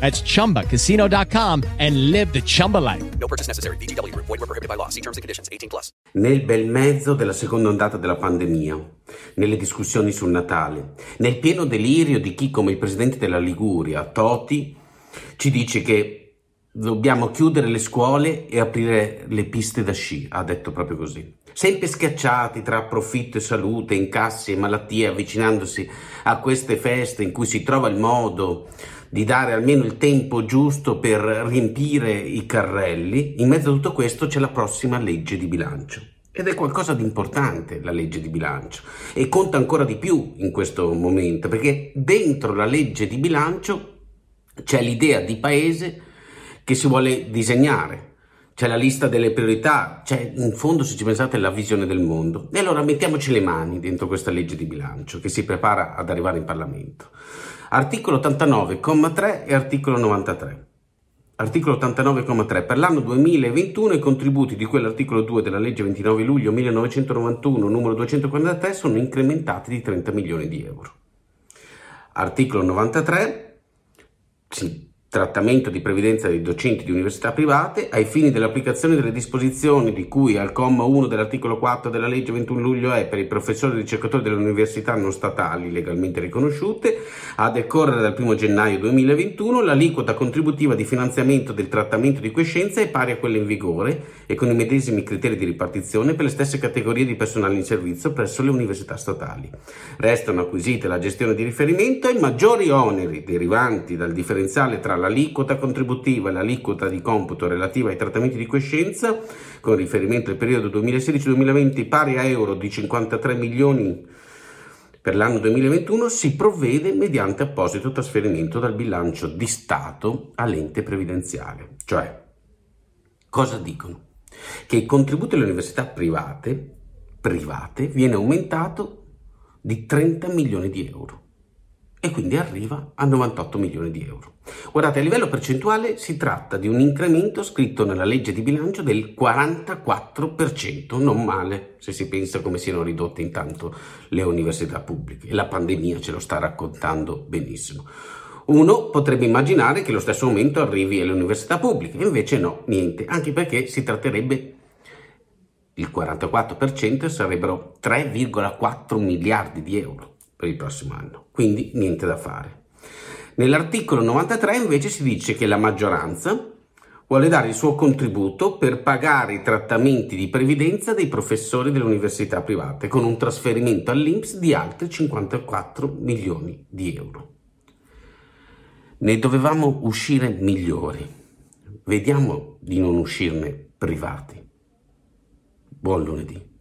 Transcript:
That's ChumbaCasino.com and live the Chumba life. No purchase necessary. BGW. Void were prohibited by law. See terms and conditions. 18 plus. Nel bel mezzo della seconda ondata della pandemia, nelle discussioni sul Natale, nel pieno delirio di chi come il presidente della Liguria, Toti, ci dice che dobbiamo chiudere le scuole e aprire le piste da sci, ha detto proprio così sempre schiacciati tra profitto e salute, incassi e malattie, avvicinandosi a queste feste in cui si trova il modo di dare almeno il tempo giusto per riempire i carrelli, in mezzo a tutto questo c'è la prossima legge di bilancio. Ed è qualcosa di importante la legge di bilancio. E conta ancora di più in questo momento perché dentro la legge di bilancio c'è l'idea di paese che si vuole disegnare, c'è la lista delle priorità, c'è in fondo, se ci pensate, la visione del mondo. E allora mettiamoci le mani dentro questa legge di bilancio che si prepara ad arrivare in Parlamento. Articolo 89,3 e articolo 93. Articolo 89,3. Per l'anno 2021 i contributi di quell'articolo 2 della legge 29 luglio 1991 numero 243 sono incrementati di 30 milioni di euro. Articolo 93. Sì, trattamento di previdenza dei docenti di università private ai fini dell'applicazione delle disposizioni di cui al comma 1 dell'articolo 4 della legge 21 luglio è per i professori e ricercatori delle università non statali legalmente riconosciute a decorrere dal 1 gennaio 2021 l'aliquota contributiva di finanziamento del trattamento di quiescenza è pari a quella in vigore e con i medesimi criteri di ripartizione per le stesse categorie di personale in servizio presso le università statali. Restano acquisite la gestione di riferimento e i maggiori oneri derivanti dal differenziale tra la l'aliquota contributiva e l'aliquota di computo relativa ai trattamenti di quiescenza, con riferimento al periodo 2016-2020 pari a euro di 53 milioni per l'anno 2021, si provvede mediante apposito trasferimento dal bilancio di Stato all'ente previdenziale. Cioè, cosa dicono? Che il contributo alle università private, private viene aumentato di 30 milioni di euro e quindi arriva a 98 milioni di euro. Guardate, a livello percentuale si tratta di un incremento scritto nella legge di bilancio del 44%, non male se si pensa come siano ridotte intanto le università pubbliche la pandemia ce lo sta raccontando benissimo. Uno potrebbe immaginare che lo stesso aumento arrivi alle università pubbliche, invece no, niente, anche perché si tratterebbe il 44% sarebbero 3,4 miliardi di euro per il prossimo anno, quindi niente da fare. Nell'articolo 93 invece si dice che la maggioranza vuole dare il suo contributo per pagare i trattamenti di previdenza dei professori delle università private con un trasferimento all'Inps di altri 54 milioni di euro. Ne dovevamo uscire migliori. Vediamo di non uscirne privati. Buon lunedì.